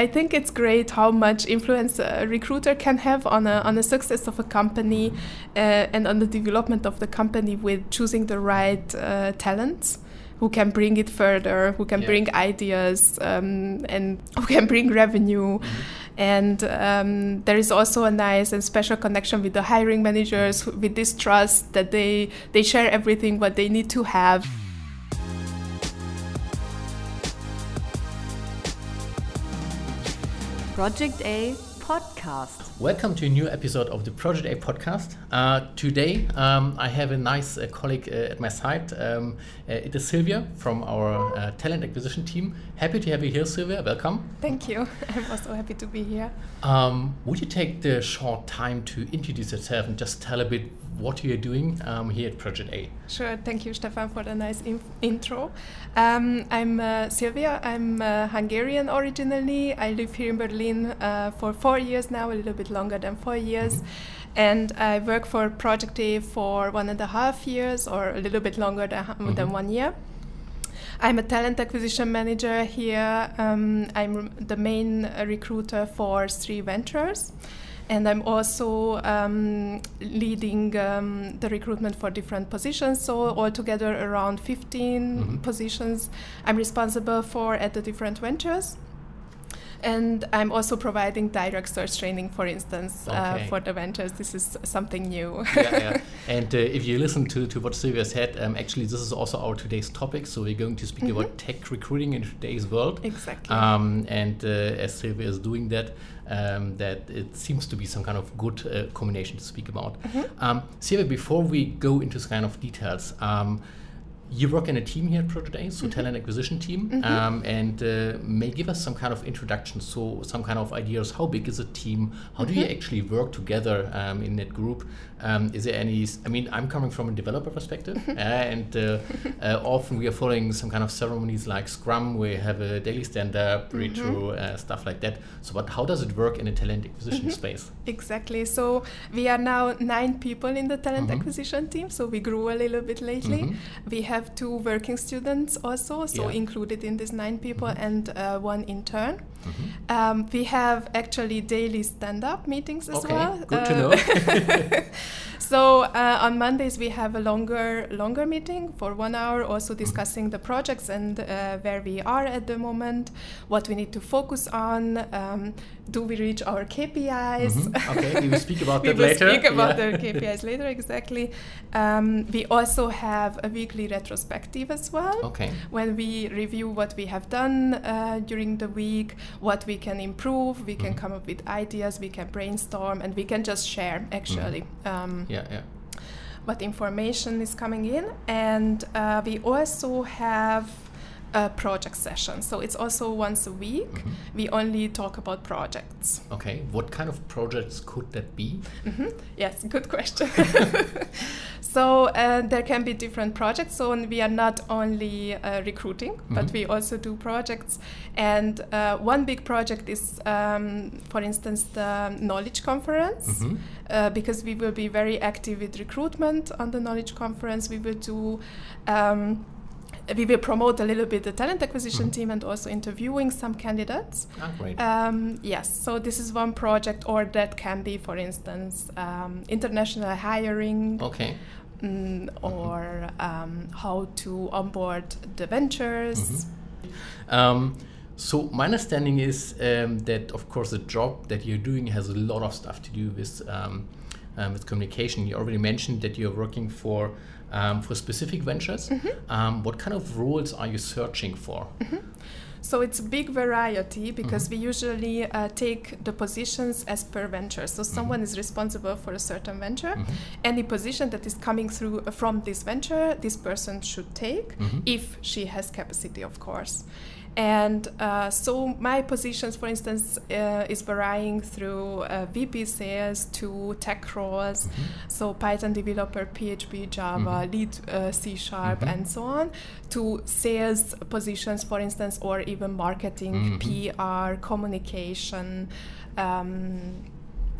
I think it's great how much influence a recruiter can have on a, on the success of a company uh, and on the development of the company with choosing the right uh, talents who can bring it further, who can Yeah. bring ideas, um, and who can bring revenue. And um, there is also a nice and special connection with the hiring managers, with this trust that they they share everything what they need to have. Project A podcast. Welcome to a new episode of the Project A podcast. Uh, today, um, I have a nice uh, colleague uh, at my side. Um, uh, it is Szilvia from our uh, talent acquisition team. Happy to have you here, Szilvia. Welcome. Thank you. I'm also happy to be here. Um, would you take the short time to introduce yourself and just tell a bit what you are doing um, here at Project A? Sure. Thank you, Stephan, for the nice inf- intro. Um, I'm uh, Szilvia. I'm uh, Hungarian originally. I live here in Berlin uh, for four years now, a little bit longer than four years. And I work for Project A for one and a half years, or a little bit longer than, than one year. I'm a talent acquisition manager here. Um, I'm the main uh, recruiter for Three Ventures. And I'm also um, leading um, the recruitment for different positions. So, altogether, around 15 positions I'm responsible for at the different ventures. And I'm also providing direct search training, for instance, uh, Okay. for the ventures. This is something new. yeah, yeah. And uh, if you listen to, to what Szilvia said, um, actually, this is also our today's topic. So we're going to speak about tech recruiting in today's world. Exactly. Um, and uh, as Szilvia is doing that, um, that it seems to be some kind of good uh, combination to speak about. Um, Szilvia, before we go into kind of details, um, you work in a team here at Project A, so talent acquisition team, um, and uh, may give us some kind of introduction, so some kind of ideas. How big is a team? How do you actually work together um, in that group? Um, is there any? I mean, I'm coming from a developer perspective, uh, and uh, uh, often we are following some kind of ceremonies like Scrum, We have a daily stand-up, retro, uh, stuff like that. So, but how does it work in a talent acquisition space? Exactly. So we are now nine people in the talent acquisition team. So we grew a little bit lately. We have two working students also, so Yeah. included in these nine people, and uh, one intern. Um, we have actually daily stand-up meetings as Okay, well. good to Uh, know. so uh, on Mondays we have a longer longer meeting for one hour, also discussing the projects and uh, where we are at the moment, what we need to focus on. Um, do we reach our KPIs? Mhm. Okay, we will speak about we that will later. speak about Yeah. the KPIs later, exactly. Um, we also have a weekly retrospective as well Okay. when we review what we have done uh, during the week, what we can improve, we can come up with ideas, we can brainstorm, and we can just share actually um, Yeah, yeah. what information is coming in. And uh, we also have a project session. So it's also once a week. Mm-hmm. We only talk about projects. Okay, what kind of projects could that be? Mm-hmm. Yes, good question. so uh, there can be different projects. So we are not only uh, recruiting, but we also do projects. And uh, one big project is, um, for instance, the knowledge conference, uh, because we will be very active with recruitment on the knowledge conference. We will do. Um, we will promote a little bit the talent acquisition team and also interviewing some candidates. Ah, great. Um, yes, so this is one project, or that can be, for instance, um, international hiring, okay. Mm, or um, how to onboard the ventures. Um, so my understanding is um, that, of course, the job that you're doing has a lot of stuff to do with um, um, with communication. You already mentioned that you're working for um, for specific ventures. Um, what kind of roles are you searching for? So it's a big variety because we usually uh, take the positions as per venture. So someone is responsible for a certain venture. Any position that is coming through uh, from this venture, this person should take if she has capacity, of course. And uh, so my positions, for instance, uh, is varying through uh, VP sales to tech roles, so Python developer, PHP, Java, lead uh, C sharp, and so on, to sales positions, for instance, or even marketing, PR, communication. Um,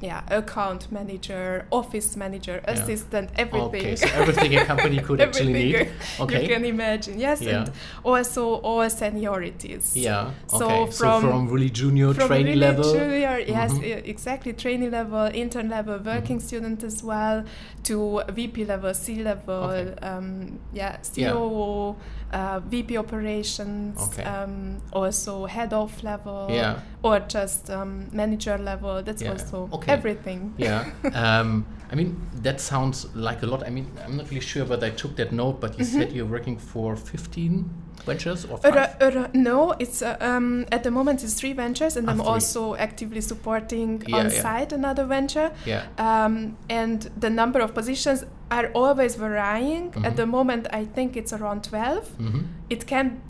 yeah, account manager, office manager, Yeah. assistant, everything. Okay, so everything a company could actually need. Okay. You can imagine, yes, Yeah. and also all seniorities. Yeah. So Okay. So from- from really junior From trainee really level. junior, yes, Mhm. e- exactly, trainee level, intern level, working Mm-hmm. student as well, to VP level, C level, Okay. um, yeah, Yeah. COO, uh, VP operations, Okay. um, also head of level, Yeah. Or just um, manager level. That's Yeah, also okay. everything. Yeah. Um, I mean, that sounds like a lot. I mean, I'm not really sure whether I took that note, but you Mm-hmm. said you're working for 15 ventures or Uh, five? uh, no, it's uh, um, at the moment it's three ventures, and Ah, I'm three. also actively supporting Yeah, on yeah. site another venture. yeah. Um, and the number of positions are always varying. Mhm. At the moment, I think it's around 12. hmm It can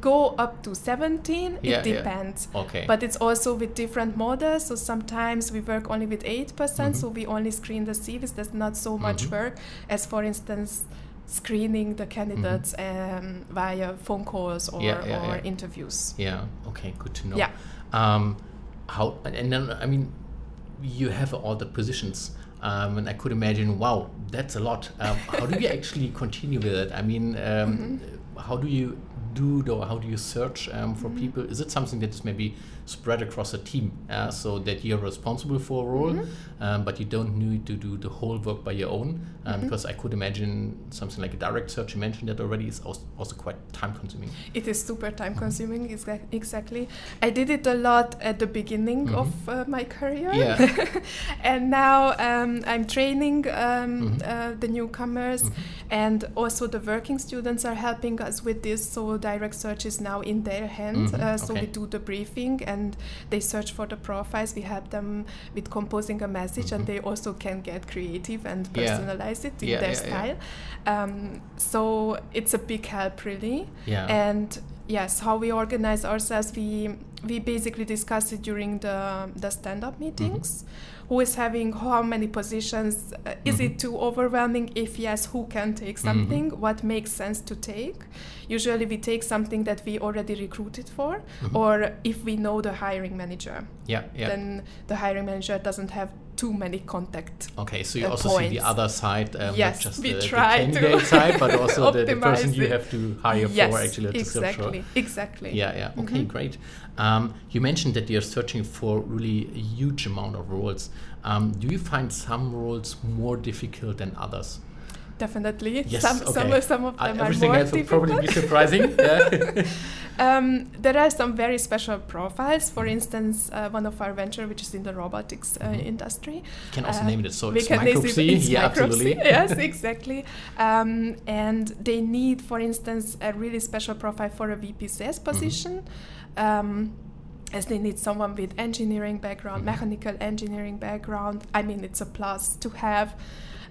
go up to 17. Yeah, it yeah. depends. Okay. But it's also with different models. So sometimes we work only with 8%, percent Mhm. so we only screen the CVs. There's not so much Mhm. work as, for instance, screening the candidates um, via phone calls or, Mm-hmm. Yeah, yeah, or yeah. interviews. Yeah. Okay. Good to know. Yeah. Um, how and then I mean, you have all the positions, um, and I could imagine, wow, that's a lot. Um, how do you actually continue with it? I mean, um, Mm-hmm. how do you do or How do you search um, for Mm-hmm. people? Is it something that's maybe spread across a team, uh, so that you're responsible for a role, Mm-hmm. um, but you don't need to do the whole work by your own? Um, Mm-hmm. Because I could imagine something like a direct search. You mentioned that already is also, also quite time consuming. It is super time consuming, exa- exactly. I did it a lot at the beginning Mhm. of uh, my career. Yeah. and now um, I'm training um, Mhm. uh, the newcomers, Mhm. and also the working students are helping us with this. So direct search is now in their hand. Mhm, Uh, so okay. we do the briefing and they search for the profiles. We help them with composing a message, Mhm. and they also can get creative and Yeah. personalize it in Yeah, their yeah, yeah. style. Um, so it's a big help, really. Yeah. And yes, how we organize ourselves, we we basically discuss it during the the stand-up Mm-hmm. meetings. Who is having how many positions? Uh, is Mhm. it too overwhelming? If yes, who can take Mm-hmm. something? What makes sense to take? Usually, we take something that we already recruited for, Mhm. or if we know the hiring manager, yeah. Yeah. then the hiring manager doesn't have too many contact. Okay, so you uh, also see the other side, um, Yes, not just we the, the try to candidate side, but also the, the person you have to hire yes, for actually to search for. exactly, exactly. Yeah, yeah. Okay, Mhm. great. Um, you mentioned that you're searching for really a huge amount of roles. Um, do you find some roles more difficult than others? Definitely. Yes, some, some, okay. some of Uh, them are everything more else difficult. probably be surprising. yeah. Um, there are some very special profiles. For instance, uh, one of our venture, which is in the robotics uh, Mhm. industry. You can also Uh, name it. So it's Micropsi. it's yeah, Micropsi, absolutely. yes, exactly. Um, and they need, for instance, a really special profile for a VP sales Mm-hmm. position. Um, as they need someone with engineering background, Mhm. mechanical engineering background. I mean, it's a plus to have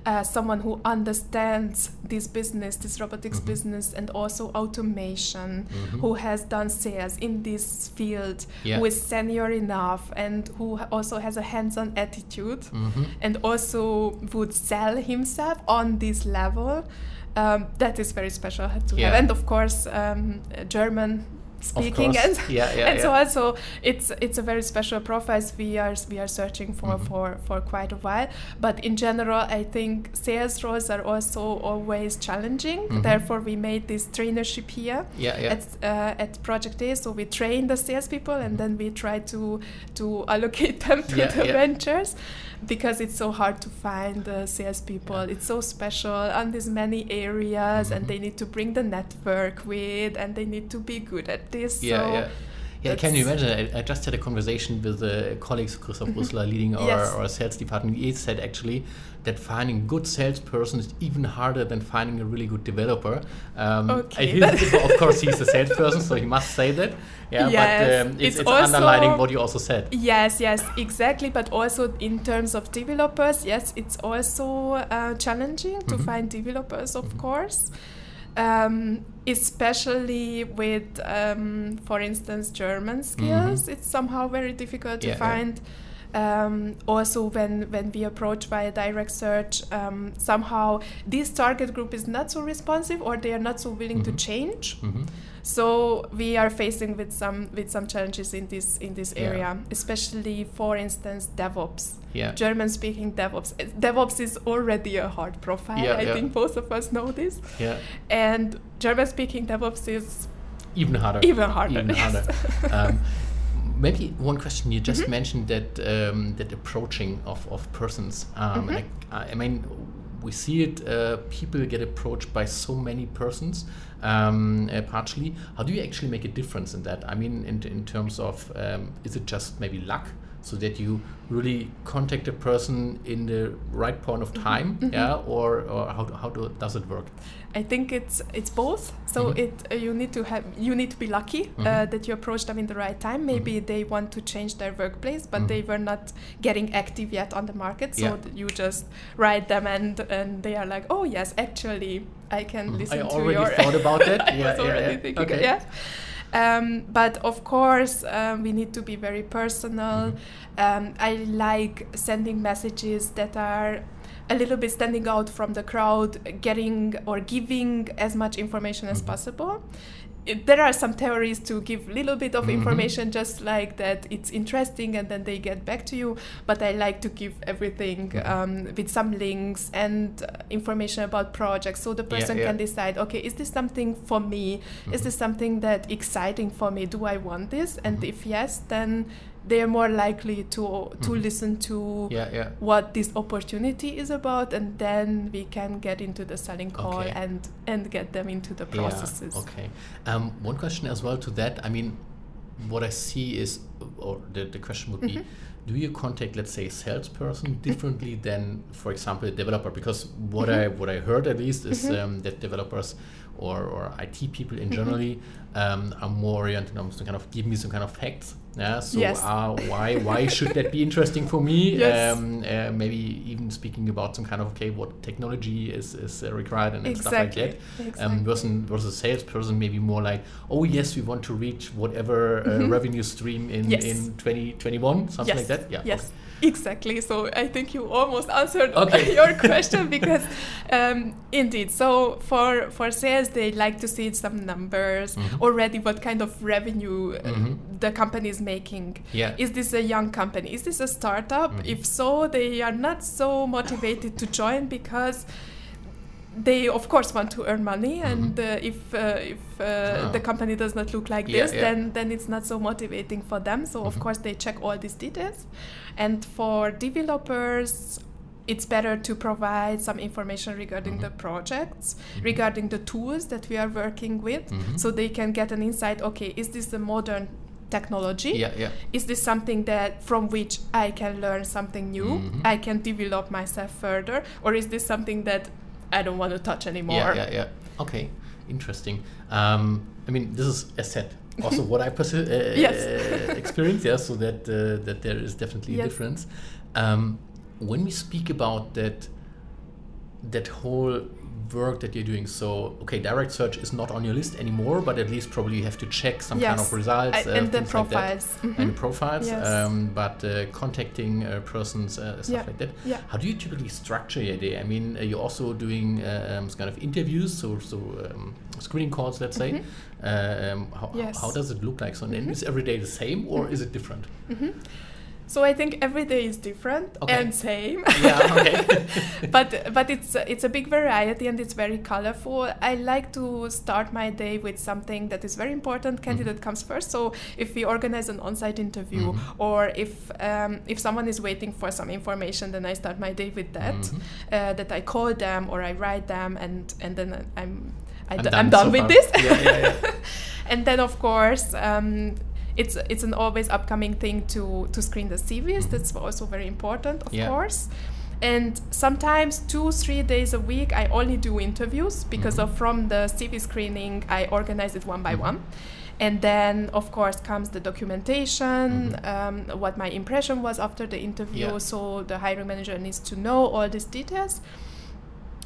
uh, someone who understands this business, this robotics Mhm. business, and also automation, Mhm. who has done sales in this field, Yeah. who is senior enough, and who also has a hands-on attitude, Mhm. and also would sell himself on this level. Um, that is very special to Yeah. have, and of course, um, German speaking and Yeah, yeah, and so yeah. also it's it's a very special profile we are we are searching for Mhm. for for quite a while but in general i think sales roles are also always challenging Mhm. therefore we made this trainership here Yeah, yeah. at uh, at project a so we train the salespeople and Mhm. then we try to to allocate them to Yeah, the yeah. ventures because it's so hard to find the salespeople. Yeah. It's so special on these many areas, Mhm. and they need to bring the network with, and they need to be good at this. Yeah, so yeah. Yeah, can you imagine? I, I just had a conversation with uh, colleagues, Christoph Brüsseler, leading our, Yes. our sales department. He said actually that finding good salesperson is even harder than finding a really good developer. Um, Okay, of course, he's a salesperson, so he must say that. Yeah, Yes, but um, it's, it's it's also- underlining what you also said. Yes, yes, exactly. But also in terms of developers, yes, it's also uh, challenging to Mhm. find developers, of Mhm. course. Um, especially with, um, for instance, German skills, it's somehow very difficult to Mm-hmm. Yeah, yeah. find. Um, also, when when we approach via direct search, um, somehow this target group is not so responsive, or they are not so willing to Mhm. change. hmm So we are facing with some with some challenges in this in this Yeah. area, especially for instance DevOps. Yeah. German speaking DevOps. DevOps is already a hard profile. Yeah, I yeah. think both of us know this. Yeah. And German speaking DevOps is Even harder. Even harder, Even yes. harder. um, maybe one question you just mentioned that um, that approaching of, of persons. Um, Mm-hmm. I, I mean, we see it. Uh, people get approached by so many persons. Um, uh, partially, how do you actually make a difference in that? I mean, in, in terms of, um, is it just maybe luck, so that you really contact a person in the right point Mm-hmm. of time, yeah, or, or how, how do, does it work? I think it's it's both. So Mhm. it uh, you need to have you need to be lucky uh, Mhm. that you approach them in the right time. Maybe Mm-hmm. they want to change their workplace, but they were not getting active yet on the market. So Yeah. you just write them, and and they are like, oh yes, actually, I can listen I to already your. thought about that. I was yeah, already yeah. thinking. Okay. Yeah. Um, but of course, um, we need to be very personal. Mm-hmm. Um, I like sending messages that are a little bit standing out from the crowd, getting or giving as much information as Mhm. possible. It, there are some theories to give a little bit of Mhm. information just like that it's interesting and then they get back to you but i like to give everything Mhm. um, with some links and uh, information about projects so the person yeah. can decide okay is this something for me is Mhm. this something that exciting for me do i want this and Mhm. if yes then they're more likely to to Mhm. listen to Yeah, yeah. what this opportunity is about and then we can get into the selling call Okay. and and get them into the processes Yeah, okay. Um, one question as well to that. I mean, what I see is, or the, the question would be, Mm-hmm. do you contact, let's say, a salesperson differently than, for example, a developer? Because what Mm-hmm. I what I heard at least is um, that developers or, or IT people Mm-hmm. in generally um, are more oriented on some kind of give me some kind of facts. Yeah. So Yes. uh, why why should that be interesting for me? Yes. Um, uh, maybe even speaking about some kind of okay, what technology is is uh, required and, and stuff like that Exactly. um, versus, versus a salesperson maybe more like oh yes we want to reach whatever uh, revenue stream in. Yes. in 2021 something yes. like that yeah Yes. okay. Exactly. So I think you almost answered Okay. your question because um, indeed. So for for sales, they like to see some numbers Mhm. already. What kind of revenue uh, Mhm. the company is making? Yeah. Is this a young company? Is this a startup? Mhm. If so, they are not so motivated to join because they of course want to earn money and Mhm. uh, if uh, if uh, Ah. the company does not look like Yeah, this yeah. then then it's not so motivating for them so of Mhm. course they check all these details and for developers it's better to provide some information regarding Mhm. the projects Mhm. regarding the tools that we are working with Mhm. so they can get an insight okay is this the modern technology yeah yeah is this something that from which I can learn something new? Mhm. I can develop myself further, or is this something that I don't want to touch anymore? yeah yeah yeah. Okay interesting. Um, I mean this is a set. Also what I persi- uh, Yes. uh, experience yeah so that uh, that there is definitely a difference. Um, when we speak about that that whole work that you're doing so okay direct search is not on your list anymore but at least probably you have to check some kind of results uh, and the things like profiles. and the profiles Yes. um, but uh, contacting uh, persons uh, stuff Yeah. like that Yeah. how do you typically structure your day i mean uh, you're also doing uh, um, kind of interviews so so um, screening calls let's say uh, um, how, Mm-hmm. Yes. how does it look like so and is every day the same or is it different So I think every day is different Okay. and same. yeah okay but but it's it's a big variety and it's very colorful. I like to start my day with something that is very important. Candidate comes first. So if we organize an on-site interview Mhm. or if um, if someone is waiting for some information, then I start my day with that. Mhm. Uh, that I call them or I write them and and then I'm I I'm d- done I'm done so with far. this. Yeah, yeah, yeah. and then of course. Um, it's, it's an always upcoming thing to, to screen the CVs. Mhm. That's also very important, of Yeah. course. And sometimes two, three days a week, I only do interviews because Mhm. of from the CV screening, I organize it one by Mhm. one. And then, of course, comes the documentation, Mhm. um, what my impression was after the interview. Yeah. So the hiring manager needs to know all these details.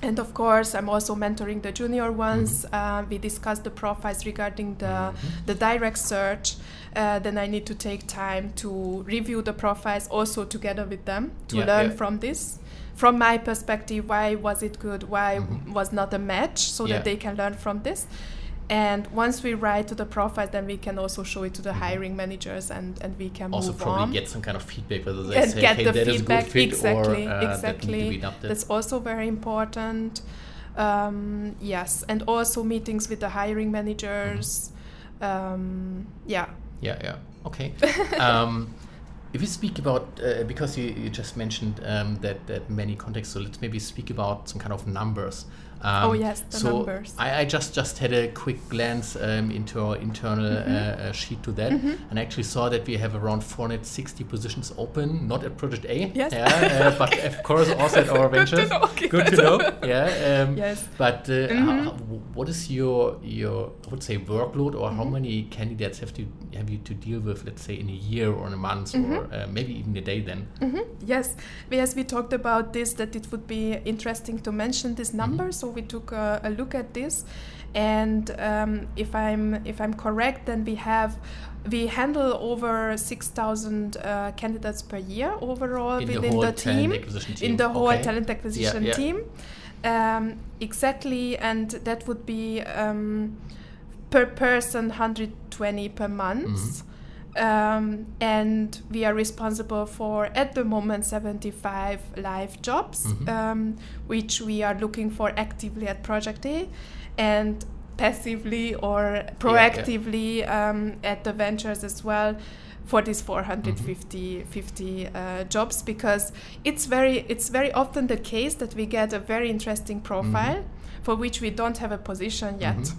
And of course, I'm also mentoring the junior ones. Uh, we discuss the profiles regarding the, Mhm. the direct search. Uh, then I need to take time to review the profiles also together with them to Yeah, learn yeah. from this. From my perspective, why was it good? Why Mhm. was not a match? So Yeah. that they can learn from this. And once we write to the profile, then we can also show it to the hiring managers, and, and we can Mm-hmm. also move probably on. get some kind of feedback whether they and say get okay the that is feedback good fit exactly, or uh, that exactly. be adapted. That's also very important. Um, yes, and also meetings with the hiring managers. Mm-hmm. Um, yeah. Yeah, yeah. Okay. um, if we speak about, uh, because you, you just mentioned um, that, that many contexts, so let's maybe speak about some kind of numbers. Um, Oh, yes, the so numbers. I, I just just had a quick glance um, into our internal Mm-hmm. uh, uh, sheet to that, and actually saw that we have around 460 positions open, not at Project A, Yes. yeah, uh, but of course also at our Good to ventures. know, okay. Good to know. Yeah. Um, Yes. But uh, Mhm. how, what is your your I would say workload, or Mm-hmm. how many candidates have to have you to deal with? Let's say in a year or in a month, or Mm-hmm. uh, maybe even a day. Then. Mhm. Yes, yes, we talked about this that it would be interesting to mention this number, so we took a, a look at this, and um, if I'm if I'm correct, then we have we handle over six thousand uh, candidates per year overall In the within whole the team, team, in the whole okay. talent acquisition yeah. team. Um, exactly, and that would be um, per person 120 per month. Um, and we are responsible for at the moment 75 live jobs Mhm. um, which we are looking for actively at project a and passively or proactively um, at the ventures as well for these 450 50, uh, jobs because it's very it's very often the case that we get a very interesting profile for which we don't have a position yet Mhm.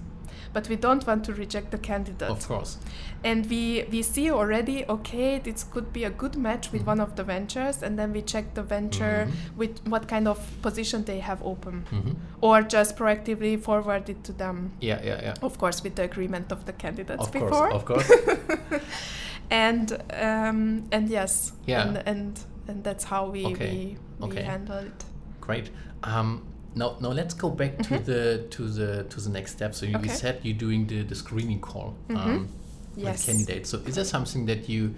But we don't want to reject the candidate Of course. and we we see already okay this could be a good match with Mhm. one of the ventures and then we check the venture Mhm. with what kind of position they have open hmm or just proactively forward it to them Yeah, yeah, yeah. of course with the agreement of the candidates Of before course, of course. and um, and yes Yeah. and and, and that's how we Okay, we, we okay. handle it Great. Um, now, now let's go back to the to the to the next step. So you, Mm-hmm. Okay. said you're doing the, the screening call um, Mhm. with Yes. candidates. So is there something that you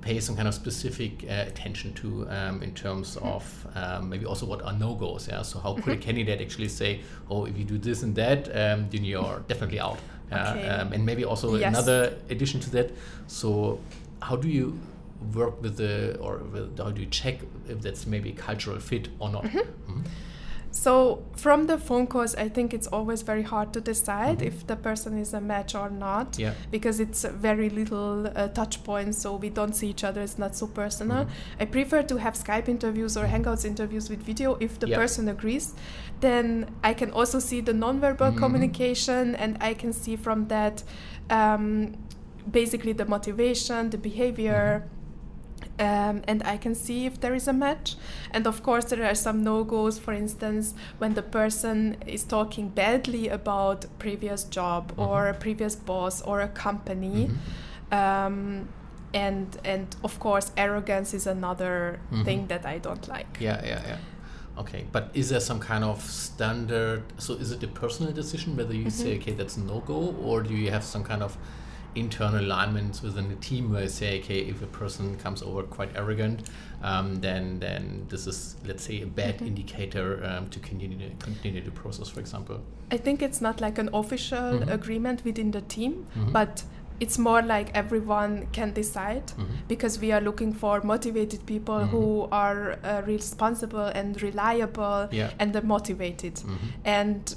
pay some kind of specific uh, attention to um, in terms Mm-hmm. of um, maybe also what are no goes? Yeah. So how could a Mm-hmm. candidate actually say, oh, if you do this and that, um, then you're definitely out. Yeah, Okay. um, and maybe also Yes. another addition to that. So how do you work with the or with, how do you check if that's maybe a cultural fit or not? Mm-hmm. So from the phone calls, I think it's always very hard to decide Mhm. if the person is a match or not, Yeah. because it's very little uh, touch points, so we don't see each other. It's not so personal. Mhm. I prefer to have Skype interviews or Hangouts interviews with video if the Yeah. person agrees. Then I can also see the nonverbal Mhm. communication, and I can see from that um, basically the motivation, the behavior. Um, and I can see if there is a match. And of course, there are some no goes. For instance, when the person is talking badly about previous job or a previous boss or a company, Mhm. um, and and of course, arrogance is another Mhm. thing that I don't like. Yeah, yeah, yeah. Okay, but is there some kind of standard? So is it a personal decision whether you say, Mm-hmm. okay, that's no go, or do you have some kind of internal alignments within the team where you say, okay, if a person comes over quite arrogant, um, then then this is, let's say, a bad Mm-hmm. indicator um, to continue continue the process, for example. I think it's not like an official Mhm. agreement within the team, Mhm. but it's more like everyone can decide Mhm. because we are looking for motivated people Mhm. who are uh, responsible and reliable Yeah. and they're motivated. Mhm. And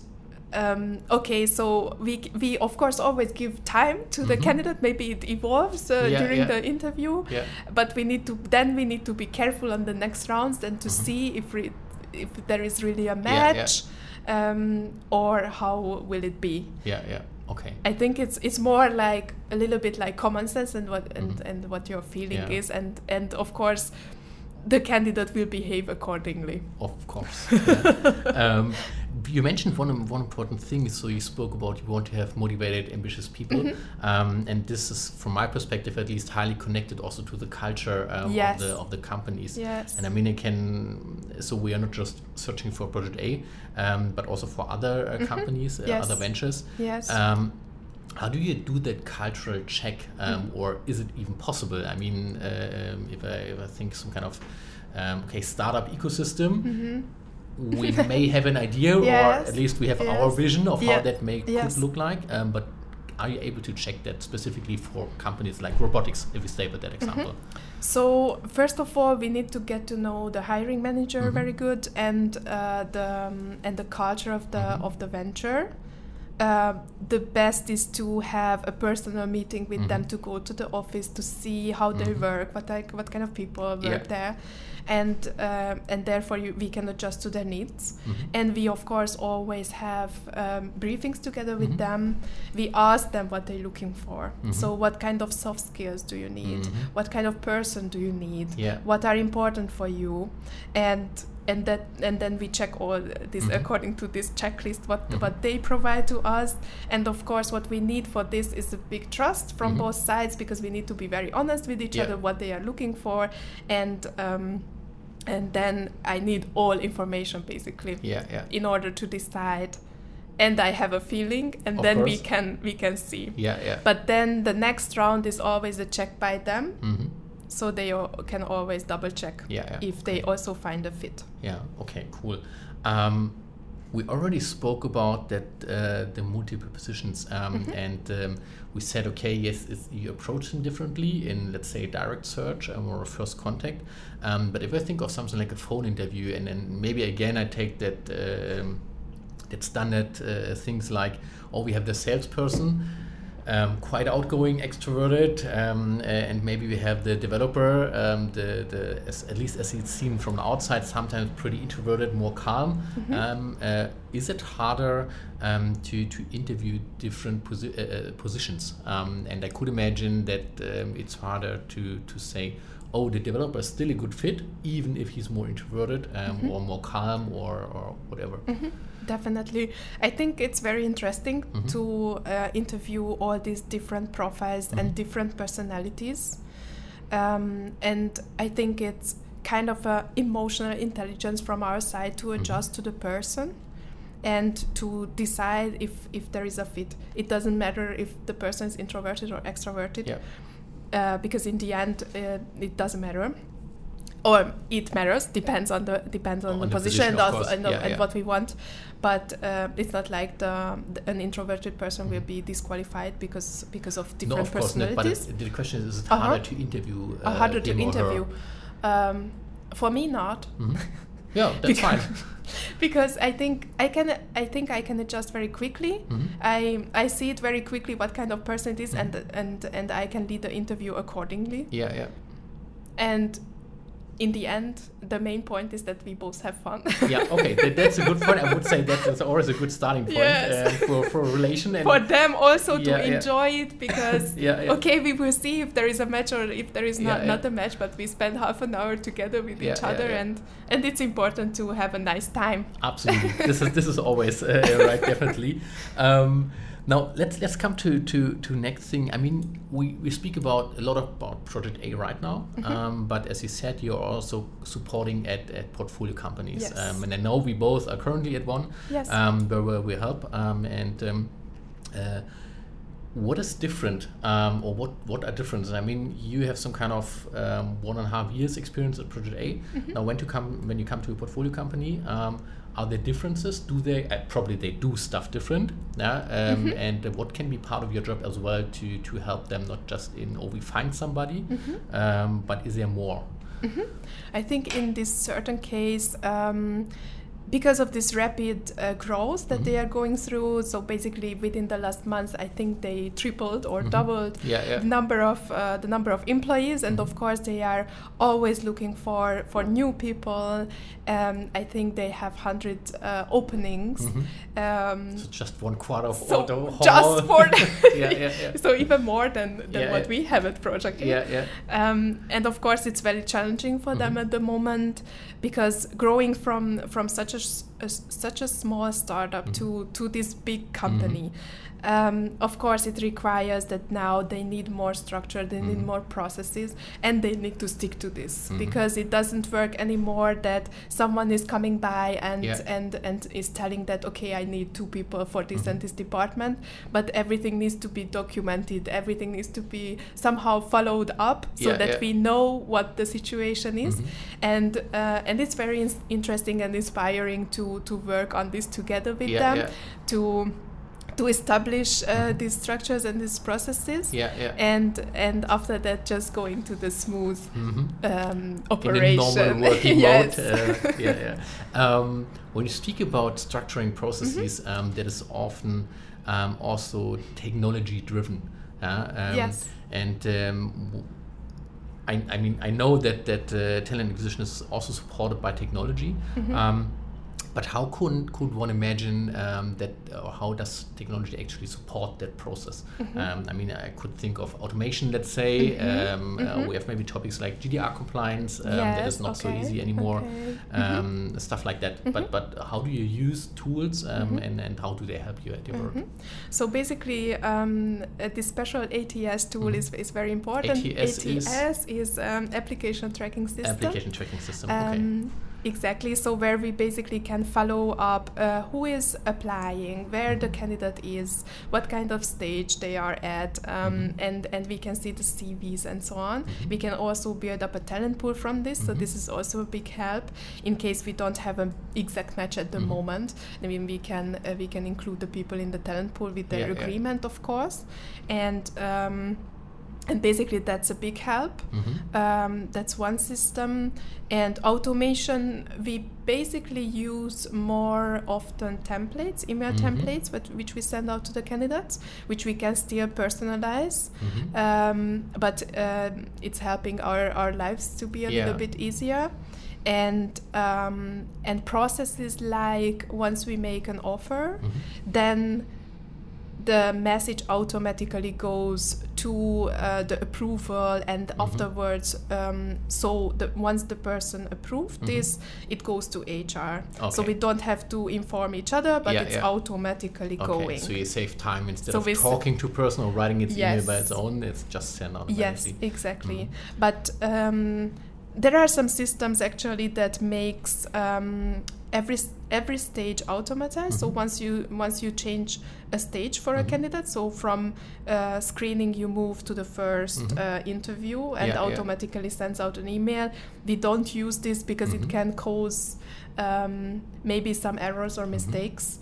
um, okay, so we we of course always give time to the Mhm. candidate. Maybe it evolves uh, Yeah, during yeah. the interview, Yeah. but we need to then we need to be careful on the next rounds and to Mhm. see if re- if there is really a match um, or how will it be. Yeah, yeah. Okay. I think it's it's more like a little bit like common sense and what and, Mhm. and what your feeling is and and of course the candidate will behave accordingly. Of course. yeah. um, you mentioned one one important thing. So you spoke about you want to have motivated, ambitious people, Mm-hmm. um, and this is, from my perspective, at least, highly connected also to the culture um, Yes. of the of the companies. Yes. And I mean, it can. So we are not just searching for Project A, um, but also for other uh, companies, uh, Mm-hmm. Yes. other ventures. Yes. Um, how do you do that cultural check, um, Mm-hmm. or is it even possible? I mean, uh, um, if, I, if I think some kind of um, okay startup ecosystem, Mm-hmm. We may have an idea, Yes, or at least we have our vision of how that may yes. could look like. Um, but are you able to check that specifically for companies like robotics, if we stay with that example? So first of all, we need to get to know the hiring manager Mhm. very good and uh, the um, and the culture of the Mhm. of the venture. Uh, the best is to have a personal meeting with them Mhm. to go to the office to see how they Mhm. work, what like what kind of people work Yeah. there, and uh, and therefore you, we can adjust to their needs. Mhm. And we of course always have um, briefings together with Mhm. them. We ask them what they're looking for. Mhm. So what kind of soft skills do you need? Mhm. What kind of person do you need? Yeah. What are important for you? And and that and then we check all this Mhm. according to this checklist what Mhm. what they provide to us and of course what we need for this is a big trust from Mhm. both sides because we need to be very honest with each Yeah. other what they are looking for and um, and then I need all information basically Yeah, yeah. in order to decide and I have a feeling and Of then we can we can see Yeah, yeah. but then the next round is always a check by them Mhm. So they can always double check Yeah, yeah. if they also find a fit Yeah. Okay. Cool. Um, we already spoke about that uh, the multiple positions, um, Mm-hmm. and um, we said, okay, yes, you approach them differently in, let's say, direct search um, or a first contact. Um, but if I think of something like a phone interview, and then maybe again I take that um, that standard uh, things like, oh, we have the salesperson. Um, quite outgoing, extroverted, um, uh, and maybe we have the developer, um, the, the as, at least as it's seen from the outside, sometimes pretty introverted, more calm. Um, uh, is it harder um, to, to interview different posi- uh, uh, positions? Um, and I could imagine that um, it's harder to, to say, oh, the developer is still a good fit, even if he's more introverted um, or more calm or, or whatever. Definitely i think it's very interesting Mhm. to uh, interview all these different profiles Mhm. and different personalities um, and i think it's kind of a emotional intelligence from our side to Mhm. adjust to the person and to decide if if there is a fit it doesn't matter if the person is introverted or extroverted Yeah. uh, because in the end uh, it doesn't matter or it matters depends on the depends on, On the, the position, position, of and, Yeah, and yeah. what we want but uh, it's not like the, the an introverted person will be disqualified because because of different No, of course not. But personalities the question is, is it Uh-huh. harder to interview? uh, harder to or her? interview um, for me not Mhm. Yeah, that's fine. because I think I can I think I can adjust very quickly. Mhm. I I see it very quickly what kind of person it is Mhm. and and and I can lead the interview accordingly. Yeah, yeah. And in the end, the main point is that we both have fun. Yeah, okay, that, that's a good point. I would say that is always a good starting point Yes. uh, for, for a relation. And For them also Yeah, to yeah. enjoy it because Yeah, yeah. okay, we will see if there is a match or if there is not not a match, but we spend half an hour together with each other and and it's important to have a nice time. Absolutely, this is this is always uh, right, definitely. Um, now let's let's come to, to to next thing. I mean, we, we speak about a lot about Project A right now, Mm-hmm. um, but as you said, you're also supporting at, at portfolio companies, Yes. um, and I know we both are currently at one, Yes. um, where, where we help, um, and um, uh, what is different, um, or what what are differences? I mean, you have some kind of um, one and a half years experience at Project A. Mm-hmm. Now, when to come when you come to a portfolio company, um, are there differences? Do they uh, probably they do stuff different? Yeah, um, Mm-hmm. and uh, what can be part of your job as well to to help them not just in oh we find somebody, Mm-hmm. um, but is there more? I think in this certain case, um, because of this rapid uh, growth that Mhm. they are going through, so basically within the last month, I think they tripled or Mhm. doubled Yeah, yeah. the number of uh, the number of employees, and of course they are always looking for for new people. Um, I think they have hundred uh, openings. Mhm. Um, So just one quarter of so all the whole just for yeah, yeah, yeah. so even more than, than Yeah, what we have at Project Yeah, yeah. Um, and of course, it's very challenging for them Mhm. at the moment because growing from from such a, a such a small startup Mhm. to to this big company. Um, of course, it requires that now they need more structure, they need Mhm. more processes, and they need to stick to this Mhm. because it doesn't work anymore that someone is coming by and Yeah. and and is telling that okay, I need two people for this Mhm. and this department, but everything needs to be documented, everything needs to be somehow followed up so Yeah, that yeah. we know what the situation is, Mhm. and uh, and it's very ins- interesting and inspiring to to work on this together with them to to establish uh, these structures and these processes Mm-hmm. Yeah, yeah. and and after that just go into the smooth Mhm. um, operation a normal working yes. mode. Uh, yeah, yeah. Um, when you speak about structuring processes, Mm-hmm. um, that is often um, also technology driven. Yeah? Um, Yes. And um, w- I, I mean, I know that that uh, talent acquisition is also supported by technology. Mm-hmm. But how could, could one imagine um, that, or how does technology actually support that process? Mm-hmm. Um, I mean, I could think of automation, let's say. Um, Uh, we have maybe topics like GDR compliance, um, that is Yes, not so easy anymore, okay. Mm-hmm. um, stuff like that. But, but how do you use tools um, and, and how do they help you at your work? Mm-hmm. So basically, um, uh, this special ATS tool is, is very important. ATS is? ATS is um, application tracking system. Application tracking system, okay. Exactly. So where we basically can follow up uh, who is applying, where the candidate is, what kind of stage they are at, um, and and we can see the CVs and so on. We can also build up a talent pool from this. So this is also a big help in case we don't have an exact match at the moment. I mean, we can uh, we can include the people in the talent pool with their Yeah, yeah. agreement, of course, and. Um, and basically that's a big help Mm-hmm. um, that's one system and automation we basically use more often templates email Mhm. templates but which we send out to the candidates which we can still personalize Mhm. um, but um, it's helping our, our lives to be a Yeah. little bit easier and um, and processes like once we make an offer Mhm. then the message automatically goes to uh, the approval and Mm-hmm. afterwards um, so the, once the person approved Mhm. this it goes to hr so we don't have to inform each other but Yeah, it's yeah. automatically Okay, going so you save time instead So of we s- talking to a person or writing its email by its own. It's just sent out. yes exactly Mm-hmm. but um, there are some systems actually that makes um, every s- every stage automatized so Mhm. once you once you change a stage for a Mhm. candidate so from uh, screening you move to the 1st Mhm. uh, interview and Yeah, yeah. automatically sends out an email we don't use this because it can cause um, maybe some errors Mm-hmm. or mistakes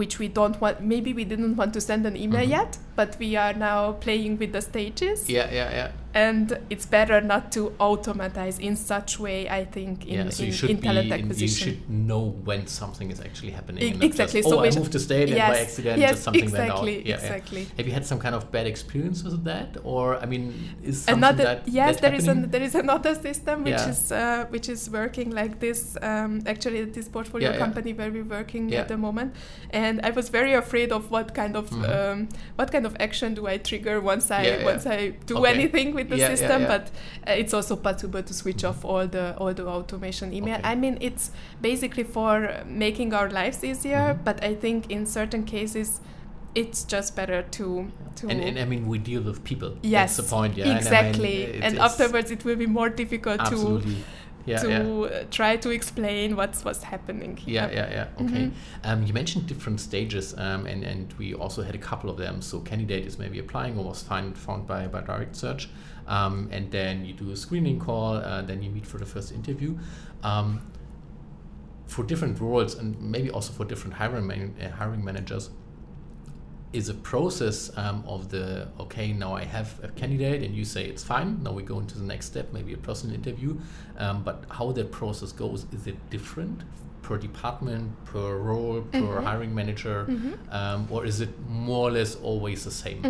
which we don't want maybe we didn't want to send an email Mhm. yet but we are now playing with the stages Yeah, yeah, yeah. And it's better not to automatize in such way i think in, yeah, so in, you should in be, talent in- you should know when something is actually happening. E- and exactly, Just, so oh, we I moved the state and by accident yes, just something exactly, went out. Yeah, yeah. exactly. Have you had some kind of bad experience with that, or I mean, is something another that yes there is an, there is another system which Yeah. is uh, which is working like this um, actually this portfolio Yeah, yeah. company where we're working Yeah. at the moment and i was very afraid of what kind of Mhm. um, what kind of action do i trigger once i Yeah, yeah. once i do Okay. anything with the Yeah, yeah, system yeah. but uh, it's also possible to switch off all the all the automation email Okay. i mean it's basically for making our lives easier Mhm. but i think in certain cases it's just better to to And, and I mean, we deal with people. yes That's the point. Yeah. And I mean, exactly it- and afterwards it will be more difficult to. Yeah, to yeah. uh, try to explain what's what's happening Yeah, here. yeah, yeah. Okay. Mhm. Um, you mentioned different stages, um, and and we also had a couple of them. So candidate is maybe applying or was find, found by by direct search, um, and then you do a screening call, uh, then you meet for the first interview. Um, for different roles and maybe also for different hiring man- uh, hiring managers, is a process um, of the okay now I have a candidate and you say it's fine now we go into the next step maybe a personal interview. Um, but how that process goes is it different per department per role per hiring manager? Um, or is it more or less always the same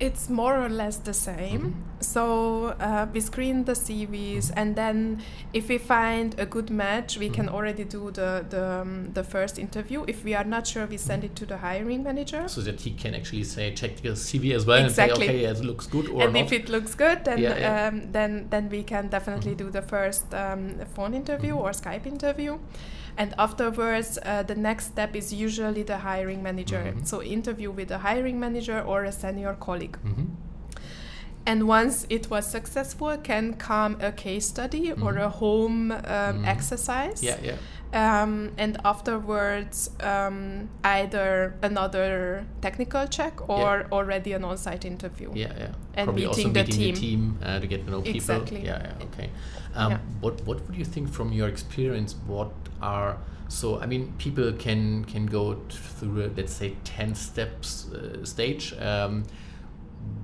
It's more or less the same. Mm-hmm. So uh, we screen the CVs, and then if we find a good match, we Mm-hmm. can already do the the, um, the first interview. If we are not sure, we send it to the hiring manager. so that he can actually say check the CV as well Exactly. and say okay it looks good or and not if it looks good, then Yeah, yeah. Um, then then we can definitely Mhm. do the first um, phone interview Mhm. or Skype interview, and afterwards uh, the next step is usually the hiring manager. Mhm. So interview with a hiring manager or a senior colleague. Mhm. And once it was successful, can come a case study or Mhm. a home um, Mhm. exercise. yeah yeah Um, and afterwards, um, either another technical check or Yeah. already an on-site interview. Yeah, yeah. And Probably also meeting the meeting team. uh, to get to know people. Exactly. Yeah, yeah. Okay. Um, Yeah. What What would you think from your experience? What are so? I mean, people can can go through a, let's say ten steps uh, stage. Um,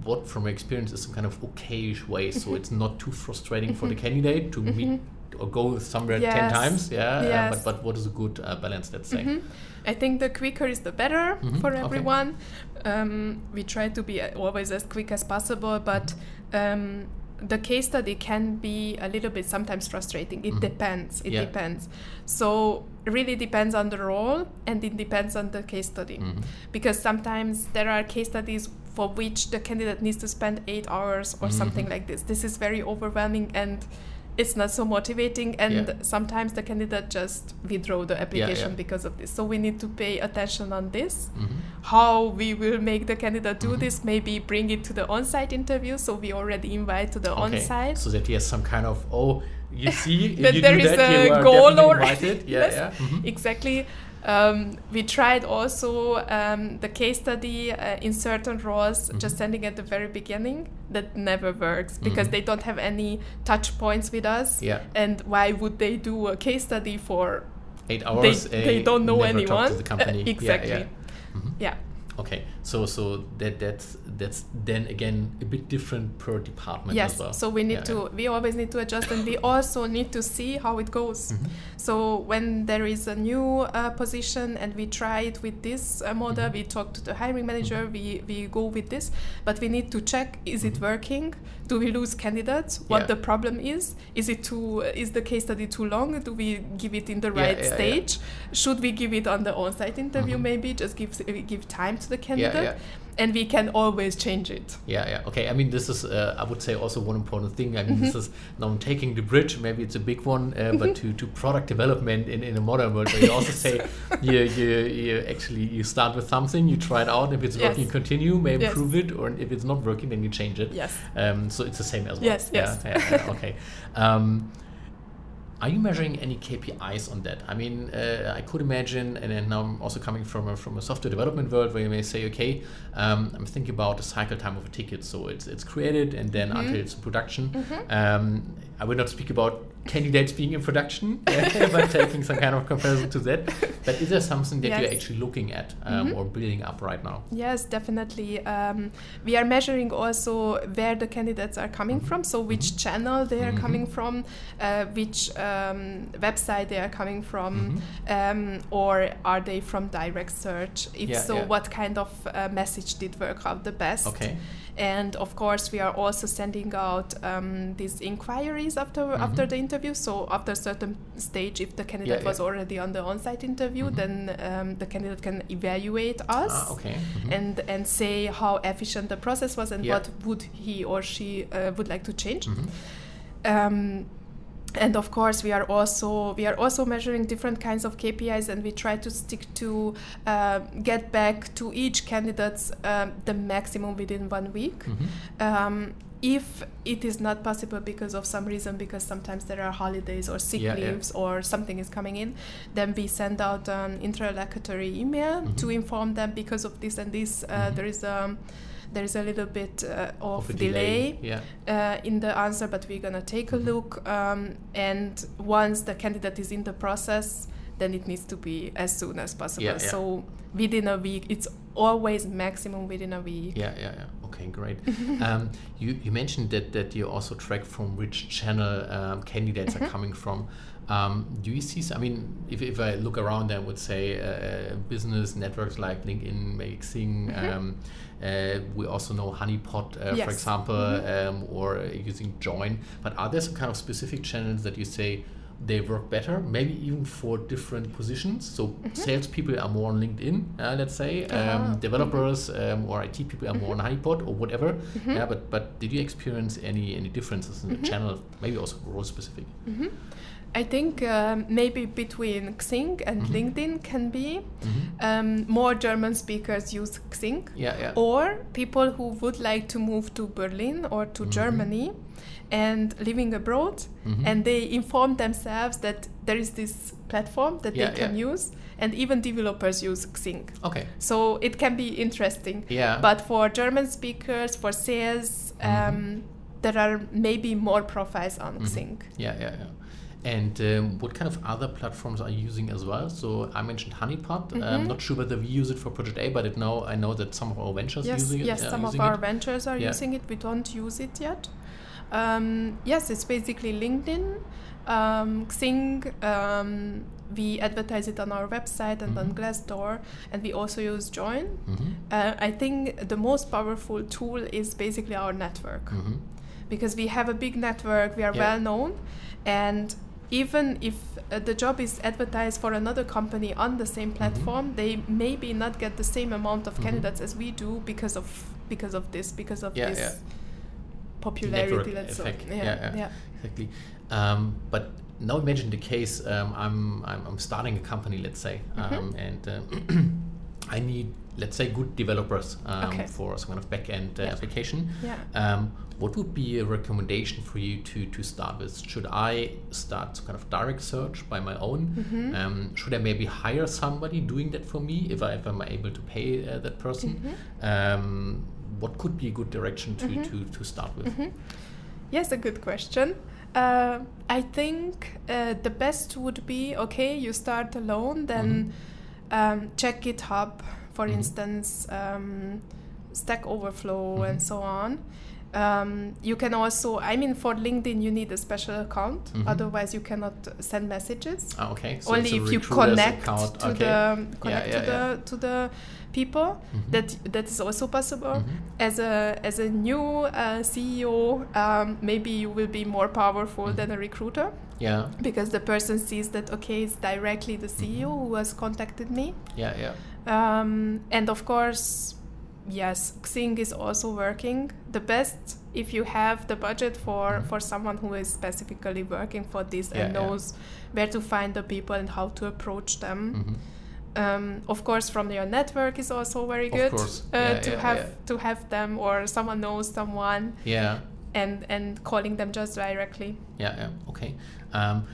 what from your experience is some kind of okayish way, so it's not too frustrating for the candidate to meet or go somewhere ten times. Yeah. uh, Yes. but but what is a good uh, balance? Let's say. Mhm. I think the quicker is the better Mhm, for okay. everyone. Um, we try to be uh, always as quick as possible, but um, the case study can be a little bit sometimes frustrating. It Mhm. depends. It Yeah. depends. So really depends on the role and it depends on the case study. Mhm. Because sometimes there are case studies for which the candidate needs to spend eight hours or something Mhm. like this. This is very overwhelming and it's not so motivating and Yeah. sometimes the candidate just withdraw the application yeah. because of this so we need to pay attention on this Mhm. how we will make the candidate do Mhm. this maybe bring it to the on-site interview so we already invite to the Okay. on-site So that he has some kind of oh, you see, That you there is that, a goal already. Yeah, Yes. yeah. mhm. exactly um, we tried also um, the case study uh, in certain roles Mhm. just sending at the very beginning that never works because Mhm. they don't have any touch points with us Yeah. and why would they do a case study for Eight hours. they, they don't know anyone the company. Yeah, exactly yeah. Mhm. yeah. Okay, so so that that's that's then again a bit different per department yes as well. so we need Yeah, to yeah. we always need to adjust and we also need to see how it goes Mhm. so when there is a new uh, position and we try it with this uh, model Mhm. we talk to the hiring manager we, we go with this but we need to check is it Mhm. working do we lose candidates what Yeah. the problem is is it too is the case study too long do we give it in the right stage should we give it on the on-site interview Mhm. maybe just give give time to the candidate yeah. and we can always change it Yeah, yeah. Okay. I mean, this is, uh, I would say, also one important thing. I mean, this is now I'm taking the bridge. Maybe it's a big one, uh, but to, to product development in, in a modern world, where you also say you, you, you actually you start with something, you try it out. If it's Yes. working, you continue, maybe Yes. improve it, or if it's not working, then you change it. yes Um, so it's the same as well. Yes, Yeah, yes. yeah, yeah, okay. Um, are you measuring any KPIs on that? I mean, uh, I could imagine, and then now I'm also coming from a, from a software development world where you may say, okay, um, I'm thinking about the cycle time of a ticket. So it's it's created and then until it's in production. Um, I will not speak about candidates being in production, but taking some kind of comparison to that. But is there something that you're actually looking at um, or building up right now? Yes, definitely. Um, we are measuring also where the candidates are coming from, so which channel they are Mhm. coming from, uh, which um, website they are coming from, um, or are they from direct search? If Yeah, so, yeah. what kind of uh, message did work out the best? Okay. And of course, we are also sending out um, these inquiries after after Mhm. the interview. So after a certain stage, if the candidate yeah. was already on the on-site interview, Mhm. then um, the candidate can evaluate us Ah, okay. Mhm. and and say how efficient the process was and Yeah. what would he or she uh, would like to change. Mhm. Um, and of course, we are also we are also measuring different kinds of KPIs, and we try to stick to uh, get back to each candidate's um, the maximum within one week. Mhm. Um, if it is not possible because of some reason, because sometimes there are holidays or sick Yeah, yeah. leaves or something is coming in, then we send out an interlocutory email Mhm. to inform them because of this and this. Uh, Mhm. There is a there is a little bit uh, of, Of a delay, Yeah. uh, in the answer, but we're gonna take a Mhm. look. Um, and once the candidate is in the process, then it needs to be as soon as possible. Yeah, yeah. So within a week, it's always maximum within a week. Yeah, yeah, yeah. Okay, great. um, you, you mentioned that, that you also track from which channel um, candidates Mm-hmm. are coming from. Um, do you see? I mean, if, if I look around, I would say uh, business networks like LinkedIn, maybe Xing. Um, uh, we also know Honeypot, uh, for Mm-hmm. Example, um, or uh, using Join. But are there some kind of specific channels that you say? They work better, maybe even for different positions. So salespeople are more on LinkedIn, uh, let's say. Um, Mm-hmm. Ah, developers um, or IT people are more on Honeypot or whatever. Mm-hmm. Yeah, but but did you experience any any differences in the channel? Maybe also role specific. I think um, maybe between Xing and Mhm. LinkedIn can be Mhm. um, more German speakers use Xing. Yeah, yeah. Or people who would like to move to Berlin or to Mhm. Germany, and living abroad, Mhm. and they inform themselves that there is this platform that Yeah, they can use, and even developers use Xing. Okay. So it can be interesting. Yeah. But for German speakers, for sales, Mhm. um, there are maybe more profiles on Mhm. Xing. Yeah, yeah, yeah. And um, what kind of other platforms are you using as well? So I mentioned Honeypot. I'm Mhm. not sure whether we use it for Project A, but it now I know that some of our ventures Yes, using it. yes, uh, some of our it. ventures are Yeah. using it. We don't use it yet. Um, yes, it's basically LinkedIn, um, Xing. Um, we advertise it on our website and on Mhm. Glassdoor, and we also use Join. Mhm. Uh, I think the most powerful tool is basically our network Mhm. because we have a big network, we are Yeah. well known, and even if uh, the job is advertised for another company on the same platform, they maybe not get the same amount of Mhm. candidates as we do because of because of this, because of Yeah, this yeah. popularity. Network let's say. effect. Yeah, Yeah, yeah. yeah. Exactly. Um, but now imagine the case. Um, I'm, I'm I'm starting a company, let's say, Mm-hmm. um, and uh, I need, let's say, good developers um, Okay. for some kind of back-end uh, Yeah. application. Yeah. What would be a recommendation for you to to start with? Should I start some kind of direct search by my own? Mm-hmm. Um, should I maybe hire somebody doing that for me if I if I'm able to pay uh, that person? Mm-hmm. Um, what could be a good direction to to, to start with? Mm-hmm. Yes, a good question. Uh, I think uh, the best would be okay, you start alone, then um, check GitHub, for Mhm. instance, um, Stack Overflow, and so on. Um, you can also, I mean, for LinkedIn, you need a special account, Mhm. otherwise, you cannot send messages. Ah, okay. So Only if you connect account. to okay. the connect yeah, to yeah. the to the people. Mhm. That that is also possible Mhm. as a as a new uh, CEO, um, maybe you will be more powerful Mhm. than a recruiter Yeah, because the person sees that okay, it's directly the CEO Mm-hmm. who has contacted me, yeah, yeah. um, and of course, yes, Xing is also working. The best if you have the budget for Mhm. for someone who is specifically working for this Yeah, and yeah. knows where to find the people and how to approach them. Mhm. Um, of course, from your network is also very Of good uh, Yeah, to yeah, have yeah. to have them or someone knows someone Yeah, and and calling them just directly. yeah, yeah. Okay. Um,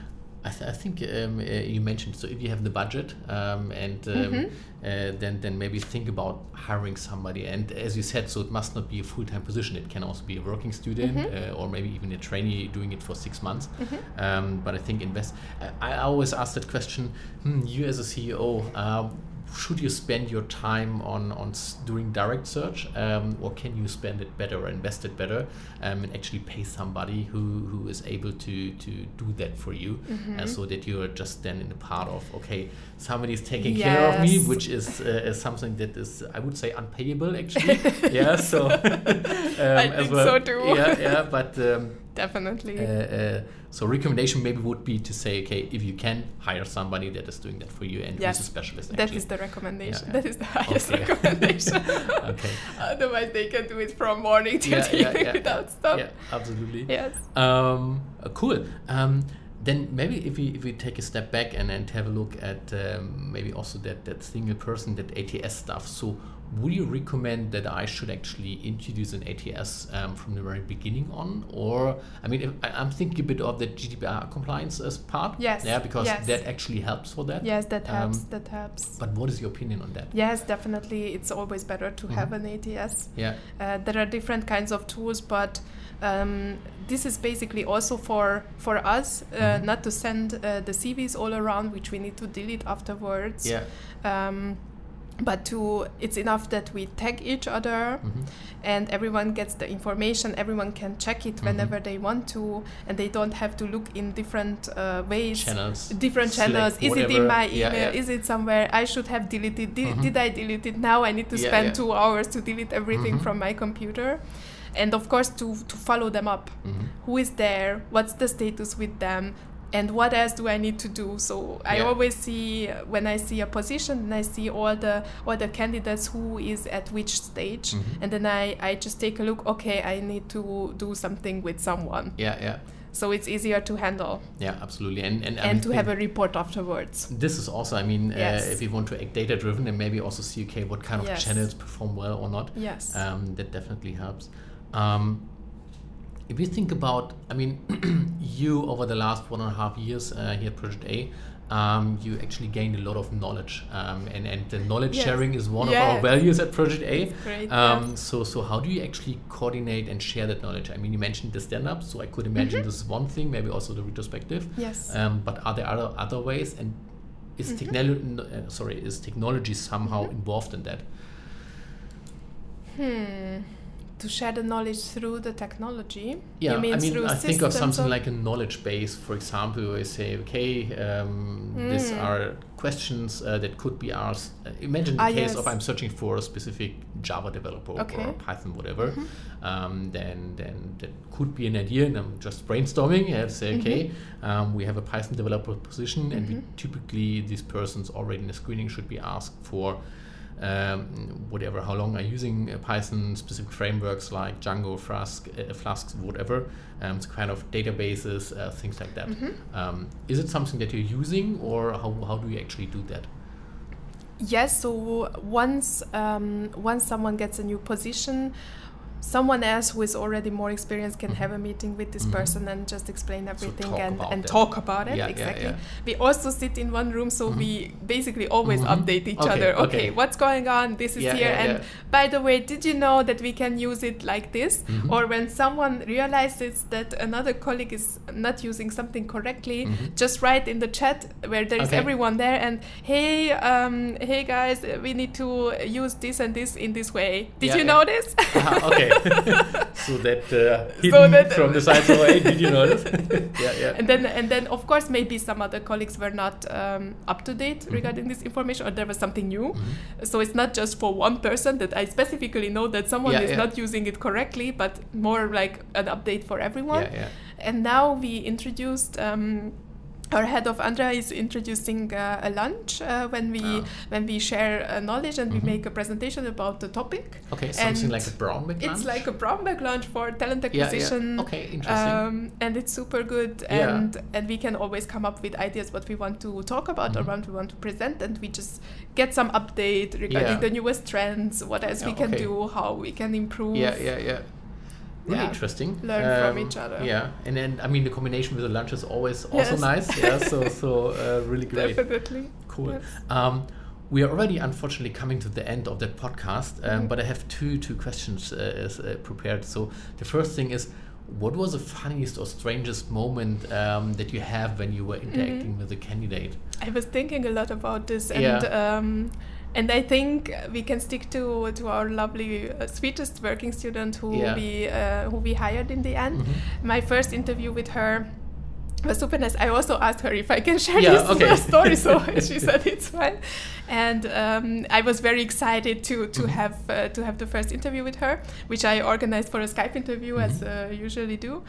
I, th- I think um, uh, you mentioned so if you have the budget um, and um, Mhm. uh, then then maybe think about hiring somebody and as you said so it must not be a full-time position it can also be a working student Mhm. uh, or maybe even a trainee doing it for six months Mhm. um, but I think invest I, I always ask that question hmm, you as a CEO uh, should you spend your time on on doing direct search um, or can you spend it better or invest it better um, and actually pay somebody who, who is able to to do that for you uh, so that you're just then in the part of okay somebody is taking care of me which is, uh, is something that is I would say unpayable actually yeah so um, I think so too. yeah yeah but um, Definitely. uh, uh, so recommendation maybe would be to say, okay, if you can hire somebody that is doing that for you and Yes, who's a specialist. that actually. is the recommendation. yeah. That is the highest Okay. recommendation. Okay. Otherwise, they can do it from morning till Yeah, evening yeah, without stop. Yeah, absolutely. Yes. Um, uh, cool. Um, then maybe if we if we take a step back and and have a look at um, maybe also that that single person that ATS stuff. So would you recommend that I should actually introduce an ATS um, from the very beginning on, or I mean, if, I, I'm thinking a bit of the GDPR compliance as part. Yes, Yeah, because yes. that actually helps for that. Yes, that helps. Um, that helps. But what is your opinion on that? Yes, definitely. It's always better to have Mhm. an ATS. Yeah. Uh, there are different kinds of tools, but um, this is basically also for for us uh, Mhm. not to send uh, the CVs all around, which we need to delete afterwards. Yeah. But to it's enough that we tag each other Mhm. and everyone gets the information everyone can check it Mhm. whenever they want to and they don't have to look in different uh, ways Channels. different Slack, channels is it in my email yeah. is it somewhere i should have deleted did, Mhm. did i delete it now i need to Yeah, spend yeah. two hours to delete everything Mhm. from my computer and of course to to follow them up Mhm. who is there what's the status with them and what else do i need to do so i Yeah. always see uh, when i see a position and i see all the all the candidates who is at which stage Mhm. and then i i just take a look okay i need to do something with someone Yeah, yeah, so it's easier to handle yeah, absolutely. And and, and to have a report afterwards This is also, I mean, Yes. uh, if you want to act data driven and maybe also see, okay, what kind of Yes. channels perform well or not, yes um, that definitely helps. Um, if you think about, I mean, you over the last one and a half years uh, here at Project A, um, you actually gained a lot of knowledge, um, and and the knowledge Yes. sharing is one Yeah. of our values at Project A. great, Um, yeah. So so how do you actually coordinate and share that knowledge? I mean, you mentioned the stand-up, so I could imagine Mm-hmm. this is one thing, maybe also the retrospective. Yes. Um, but are there other other ways? And is Mm-hmm. technology uh, sorry is technology somehow involved in that? Hmm. To share the knowledge through the technology. Yeah, you mean I mean, through I think of something or- like a knowledge base, for example, where I say, okay, um, these Mm. are questions uh, that could be asked. Uh, imagine the Ah, case yes. of I'm searching for a specific Java developer Okay. Mm-hmm. or Python, whatever. Um, then, then that could be an idea, and I'm just brainstorming. I say, Mm-hmm. okay, um, we have a Python developer position, and we typically these persons already in the screening should be asked for um, whatever, how long are you using uh, Python specific frameworks like Django, Flask, uh, Flask, whatever, um, it's kind of databases, uh, things like that. Um, is it something that you're using, or how, how do you actually do that? Yes. So once um, once someone gets a new position, someone else who is already more experienced can have a meeting with this Mhm. person and just explain everything talk and, and talk about it. Yeah, yeah, exactly. yeah. We also sit in one room, so Mhm. we basically always update each Okay, other. Okay, okay. what's going on? This is Yeah, here. yeah, and yeah. by the way, did you know that we can use it like this? Or when someone realizes that another colleague is not using something correctly, just write in the chat where there is Okay. everyone there and hey, um, hey guys, we need to use this and this in this way. Did Yeah, you yeah. know this? Ah, okay. So that uh, hidden that- from the side away. Did you notice? yeah, yeah. and then and then of course maybe some other colleagues were not um, up to date Mm-hmm. regarding this information or there was something new so it's not just for one person that i specifically know that someone Yeah, is yeah. not using it correctly but more like an update for everyone Yeah, yeah. and now we introduced um, our head of Andra is introducing uh, a lunch uh, when we Ah. when we share uh, knowledge and Mhm. we make a presentation about the topic. Okay, something And like a brown bag It's like a brown bag lunch for talent acquisition. yeah. yeah. Okay, interesting. Um, and it's super good, Yeah. and and we can always come up with ideas what we want to talk about Mhm. or what we want to present, and we just get some update regarding the newest trends, what else we can okay. do, how we can improve. yeah, yeah, yeah. Really Yeah. interesting. Um, Learn from each other. Yeah, and then I mean the combination with the lunch is always also Yes. nice. Yeah, so so uh, really great. Definitely. Cool. Yes. Um, we are already unfortunately coming to the end of that podcast, um, Mhm. but I have two two questions uh, as, uh, prepared. So the first thing is, what was the funniest or strangest moment um, that you have when you were interacting Mm-hmm. with a candidate? I was thinking a lot about this, and Yeah. um, and I think we can stick to to our lovely uh, sweetest working student who Yeah. we uh, who we hired in the end. Mhm. My first interview with her was super nice. I also asked her if I can share Yeah, this okay. story, so she said it's fine. And um, I was very excited to to Mhm. have uh, to have the first interview with her, which I organized for a Skype interview as Mhm. uh, usually do.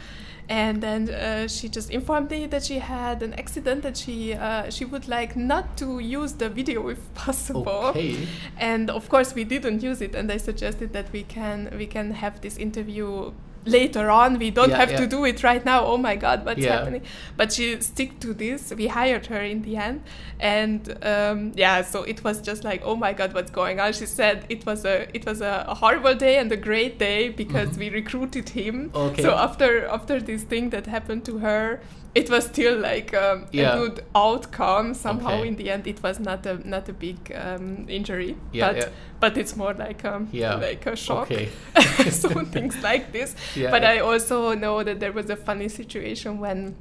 And then uh, she just informed me that she had an accident that she uh, she would like not to use the video if possible. Okay. And of course we didn't use it, and I suggested that we can we can have this interview later on. We don't Yeah, have yeah. to do it right now. Oh my God, what's Yeah. happening? But she stick to this. We hired her in the end, and um, yeah, so it was just like, oh my God, what's going on? She said it was a it was a, a horrible day and a great day because Mhm. we recruited him. Okay. So after after this thing that happened to her. It was still like um, Yeah. a good outcome. Somehow, Okay. in the end, it was not a not a big um, injury, Yeah, but yeah. but it's more like um Yeah. like a shock. Okay. so things like this. Yeah, but. I also know that there was a funny situation when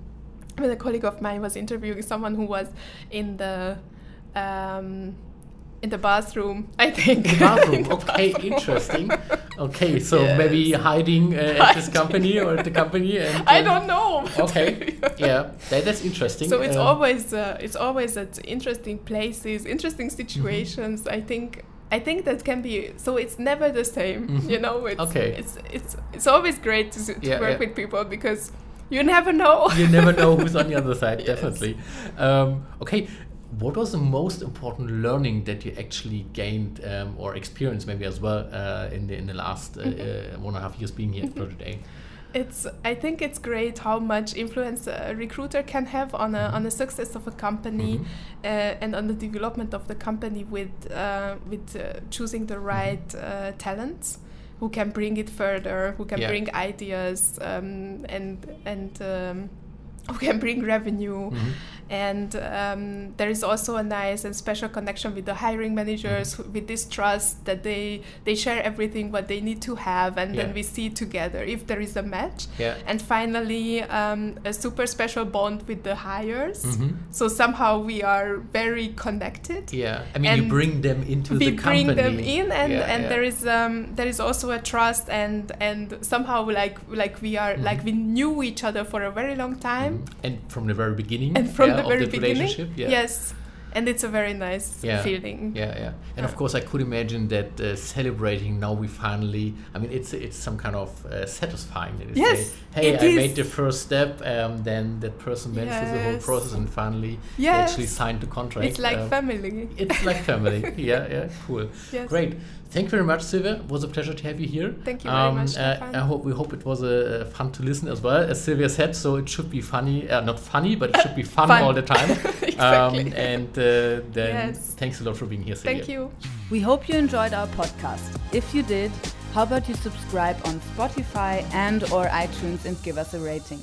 when a colleague of mine was interviewing someone who was in the um, in the bathroom. I think. The bathroom. In the okay, bathroom. interesting. Okay, so Yes. maybe hiding uh, at this company or at the company. And, I um, don't know. Okay. yeah, that, that's interesting. So it's Um, always uh, it's always at interesting places, interesting situations. I think I think that can be so it's never the same. Mhm. You know, it's Okay. it's it's it's always great to, to Yeah, work yeah. with people because you never know. you never know who's on the other side, Yes. definitely. Um, okay, what was the most important learning that you actually gained um, or experienced maybe as well uh, in the in the last uh, Mm-hmm. uh, one and a half years being here at Project? It's I think it's great how much influence a recruiter can have on a on the success of a company Mhm. uh, and on the development of the company with uh, with uh, choosing the right uh, talents who can bring it further, who can Yeah. bring ideas, um, and and um, who can bring revenue. Mhm. And um, there is also a nice and special connection with the hiring managers, Mm-hmm. with this trust that they they share everything what they need to have, and Yeah. then we see together if there is a match. Yeah. And finally, um, a super special bond with the hires. Mhm. So somehow we are very connected. Yeah, I mean, you bring them into we the company. bring them in, and, Yeah, and there is um, there is also a trust, and and somehow like like we are Mm-hmm. like we knew each other for a very long time, Mhm. and from the very beginning. and from the of very that beginning, relationship. Yeah. yes, and it's a very nice Yeah. feeling. Yeah, yeah, and of course, I could imagine that uh, celebrating now we finally. I mean, it's it's some kind of uh, satisfying. that Yes, say, hey, I is. made the first step. Um, then that person went through the whole process and finally they Yes. actually signed the contract. It's like Um, family. It's like family. yeah, yeah, cool. Yes. Great. Thank you very much, Szilvia. It was a pleasure to have you here. Thank you very much, Uh, I hope we hope it was uh, fun to listen as well, as Szilvia said. So it should be funny, uh, not funny, but it should be fun, Fun. all the time. Exactly. Um, and uh, then Yes. thanks a lot for being here, Szilvia. Thank you. We hope you enjoyed our podcast. If you did, how about you subscribe on Spotify and or iTunes and give us a rating.